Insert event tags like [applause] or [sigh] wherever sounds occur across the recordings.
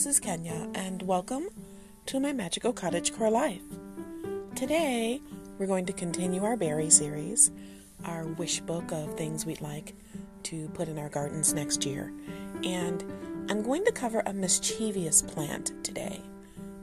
this is Kenya, and welcome to my Magical Cottage Core Life. Today, we're going to continue our berry series, our wish book of things we'd like to put in our gardens next year. And I'm going to cover a mischievous plant today.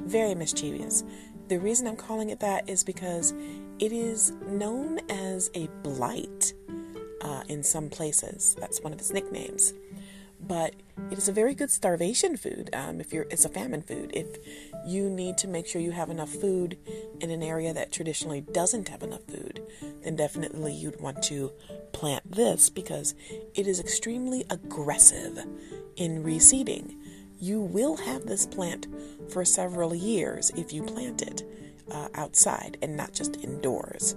Very mischievous. The reason I'm calling it that is because it is known as a blight uh, in some places. That's one of its nicknames but it is a very good starvation food. Um, if you're, it's a famine food. If you need to make sure you have enough food in an area that traditionally doesn't have enough food, then definitely you'd want to plant this because it is extremely aggressive in reseeding. You will have this plant for several years if you plant it uh, outside and not just indoors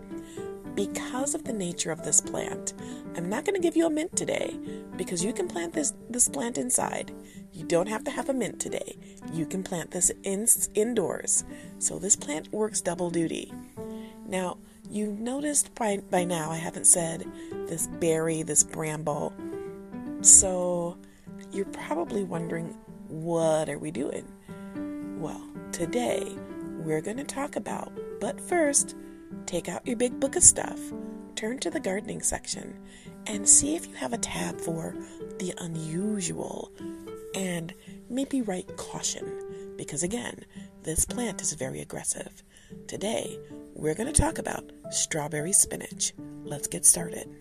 because of the nature of this plant, I'm not going to give you a mint today because you can plant this, this plant inside. You don't have to have a mint today. You can plant this in, indoors. So this plant works double duty. Now, you've noticed by, by now I haven't said this berry, this bramble. So you're probably wondering, what are we doing? Well, today we're going to talk about, but first, Take out your big book of stuff, turn to the gardening section, and see if you have a tab for the unusual and maybe write caution because, again, this plant is very aggressive. Today, we're going to talk about strawberry spinach. Let's get started.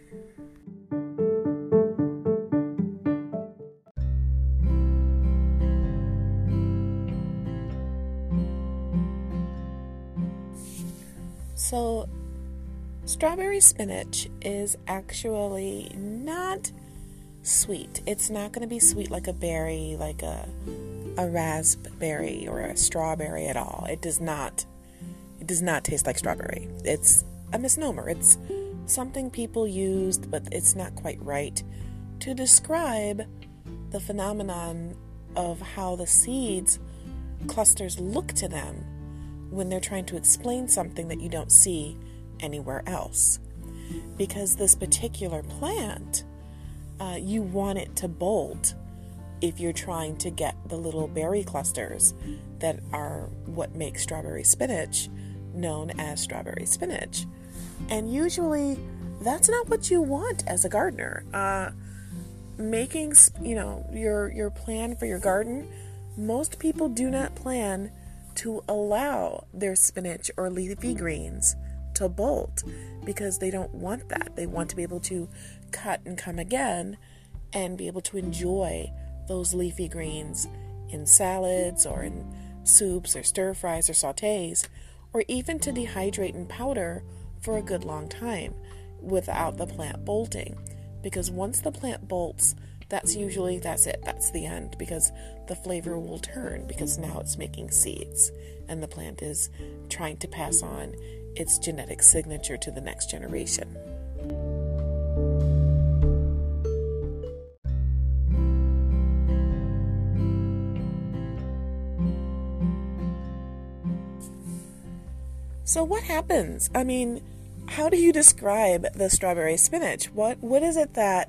Strawberry spinach is actually not sweet. It's not going to be sweet like a berry, like a a raspberry or a strawberry at all. It does not it does not taste like strawberry. It's a misnomer. It's something people used, but it's not quite right to describe the phenomenon of how the seeds clusters look to them when they're trying to explain something that you don't see anywhere else. Because this particular plant, uh, you want it to bolt if you're trying to get the little berry clusters that are what makes strawberry spinach known as strawberry spinach. And usually that's not what you want as a gardener. Uh, making, you know, your your plan for your garden, most people do not plan to allow their spinach or leafy greens to bolt because they don't want that. They want to be able to cut and come again and be able to enjoy those leafy greens in salads or in soups or stir fries or sautés, or even to dehydrate in powder for a good long time without the plant bolting. Because once the plant bolts, that's usually that's it that's the end because the flavor will turn because now it's making seeds and the plant is trying to pass on its genetic signature to the next generation So what happens? I mean, how do you describe the strawberry spinach? What what is it that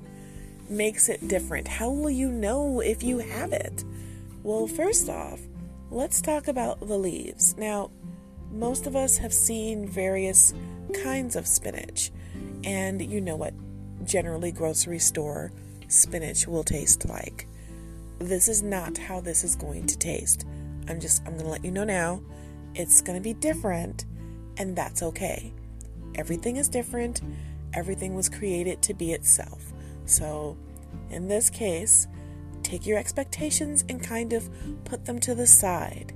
makes it different? How will you know if you have it? Well, first off, let's talk about the leaves. Now, most of us have seen various kinds of spinach, and you know what generally grocery store spinach will taste like. This is not how this is going to taste. I'm just I'm going to let you know now. It's going to be different, and that's okay. Everything is different. Everything was created to be itself. So, in this case, take your expectations and kind of put them to the side.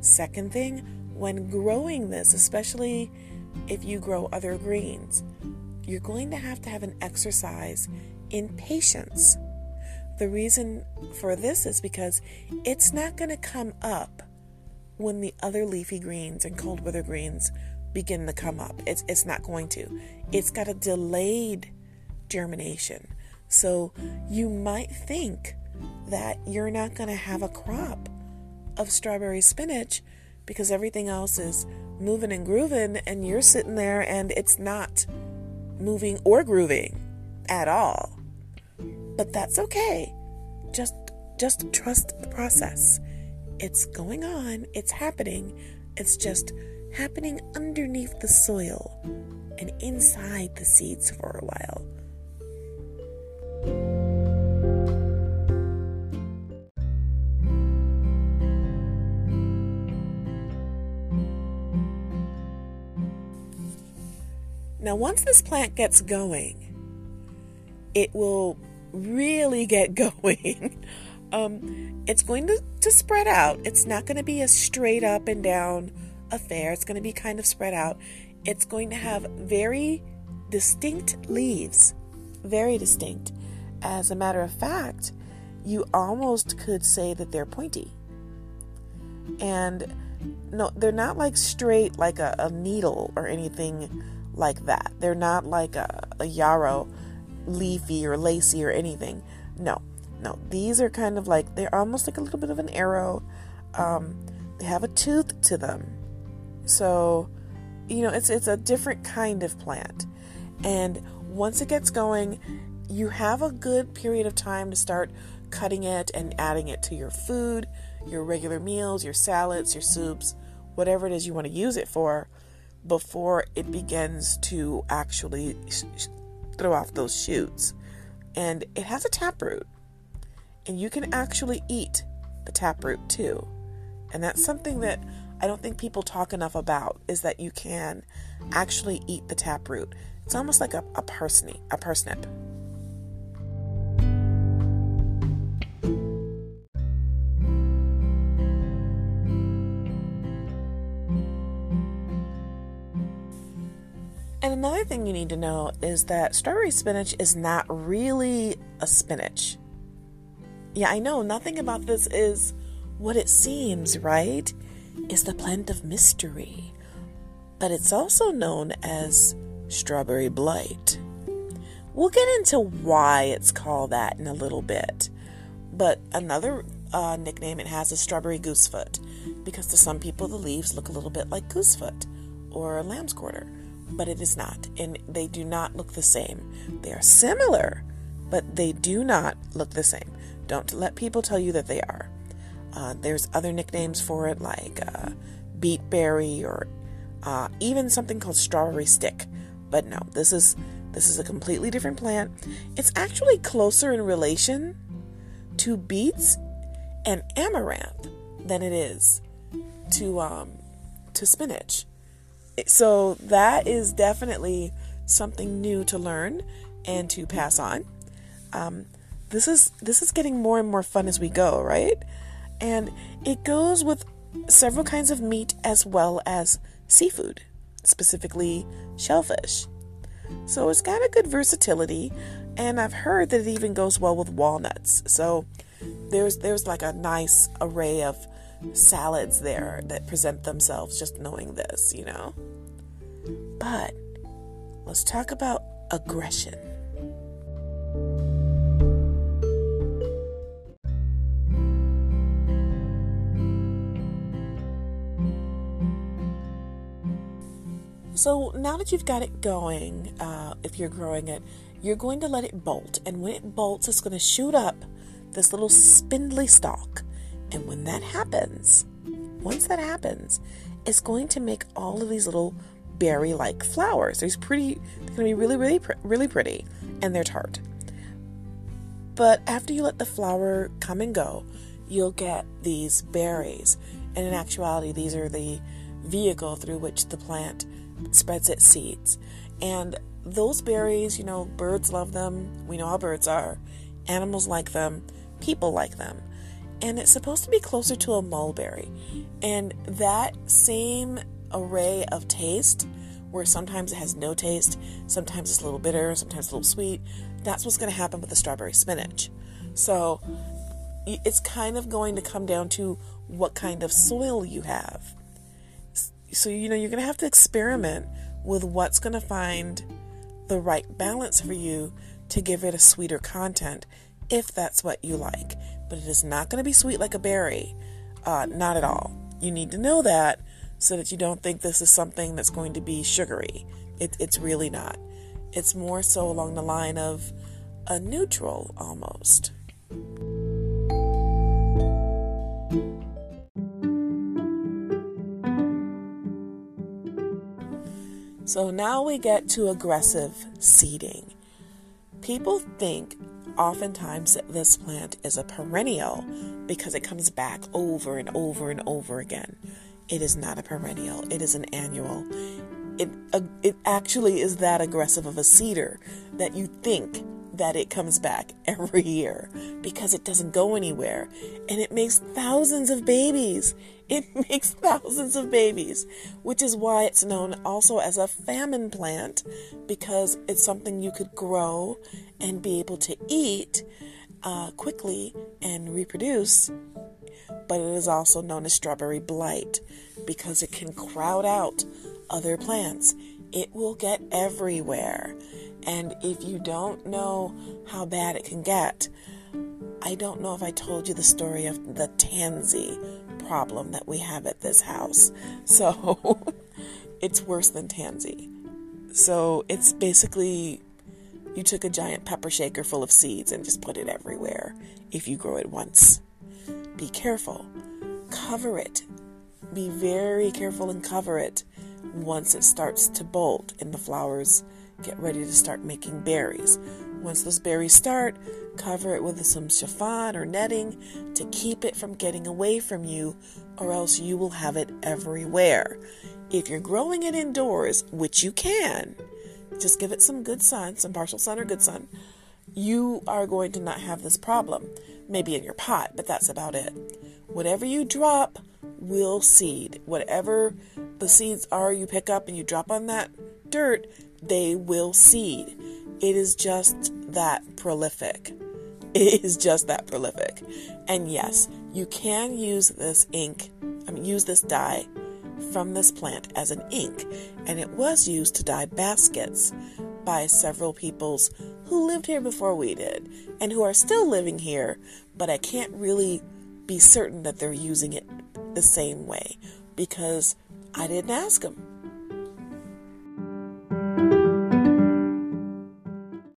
Second thing, when growing this, especially if you grow other greens, you're going to have to have an exercise in patience. The reason for this is because it's not going to come up when the other leafy greens and cold weather greens begin to come up. It's, it's not going to. It's got a delayed germination. So you might think that you're not going to have a crop of strawberry spinach because everything else is moving and grooving, and you're sitting there and it's not moving or grooving at all. But that's okay. Just just trust the process. It's going on, it's happening. It's just happening underneath the soil and inside the seeds for a while. Now, once this plant gets going, it will really get [laughs] going. um, it's going to, to spread out. It's not going to be a straight up and down affair. It's going to be kind of spread out. It's going to have very distinct leaves, very distinct. As a matter of fact, you almost could say that they're pointy. And no, they're not like straight like a, a needle or anything like that. They're not like a, a yarrow, leafy or lacy or anything. No, no. These are kind of like, they're almost like a little bit of an arrow. Um, they have a tooth to them. So, you know, it's it's a different kind of plant. And once it gets going, you have a good period of time to start cutting it and adding it to your food, your regular meals, your salads, your soups, whatever it is you want to use it for before it begins to actually sh- throw off those shoots. And it has a taproot, and you can actually eat the taproot too. And that's something that I don't think people talk enough about is that you can actually eat the taproot. It's almost like a, a parsnip, a parsnip. Need to know is that strawberry spinach is not really a spinach. Yeah, I know nothing about this is what it seems, right? It's the plant of mystery, but it's also known as strawberry blight. We'll get into why it's called that in a little bit. But another uh, nickname it has is strawberry goosefoot because to some people the leaves look a little bit like goosefoot or lamb's quarter but it is not. And they do not look the same. They are similar, but they do not look the same. Don't let people tell you that they are. Uh, there's other nicknames for it, like uh, beetberry or uh, even something called strawberry stick. But no, this is this is a completely different plant. It's actually closer in relation to beets and amaranth than it is to um, to spinach so that is definitely something new to learn and to pass on. Um, this is this is getting more and more fun as we go, right? And it goes with several kinds of meat as well as seafood, specifically shellfish. So it's got a good versatility, and I've heard that it even goes well with walnuts. So there's there's like a nice array of salads there that present themselves just knowing this, you know? But let's talk about aggression. So now that you've got it going, uh, if you're growing it, you're going to let it bolt. And when it bolts, it's going to shoot up this little spindly stalk. And when that happens, once that happens, it's going to make all of these little berry like flowers. They're pretty, they're going to be really, really, really pretty, and they're tart. But after you let the flower come and go, you'll get these berries. And in actuality, these are the vehicle through which the plant spreads its seeds. And those berries, you know, birds love them. We know how birds are. Animals like them. People like them and it's supposed to be closer to a mulberry. And that same array of taste, where sometimes it has no taste, sometimes it's a little bitter, sometimes a little sweet, that's what's going to happen with the strawberry spinach. So it's kind of going to come down to what kind of soil you have. So, you know, you're going to have to experiment with what's going to find the right balance for you to give it a sweeter content if that's what you like but it is not going to be sweet like a berry. Uh, not at all. You need to know that so that you don't think this is something that's going to be sugary. It, it's really not. It's more so along the line of a neutral almost. So now we get to aggressive seeding. People think oftentimes this plant is a perennial because it comes back over and over and over again. It is not a perennial, it is an annual. It, uh, it actually is that aggressive of a seeder that you think that it comes back every year because it doesn't go anywhere and it makes thousands of babies. [laughs] It makes thousands of babies, which is why it's known also as a famine plant because it's something you could grow and be able to eat uh, quickly and reproduce. But it is also known as strawberry blight because it can crowd out other plants. It will get everywhere. And if you don't know how bad it can get, I don't know if I told you the story of the tansy problem that we have at this house. [laughs] So it's worse than tansy. So it's basically you took a giant pepper shaker full of seeds and just put it everywhere if you grow it once. Be careful. Cover it. Be very careful and cover it once it starts to bolt and the flowers get ready to start making berries. Once those berries start, cover it with some chiffon or netting to keep it from getting away from you, or else you will have it everywhere. If you're growing it indoors, which you can, just give it some good sun, some partial sun or good sun, you are going to not have this problem. Maybe in your pot, but that's about it. Whatever you drop will seed. Whatever the seeds are you pick up and you drop on that dirt, they will seed. It is just that prolific. [laughs] It is just that prolific. And yes, you can use this ink, I mean, use this dye from this plant as an ink, and it was used to dye baskets by several peoples who lived here before we did and who are still living here, but I can't really be certain that they're using it the same way because I didn't ask them.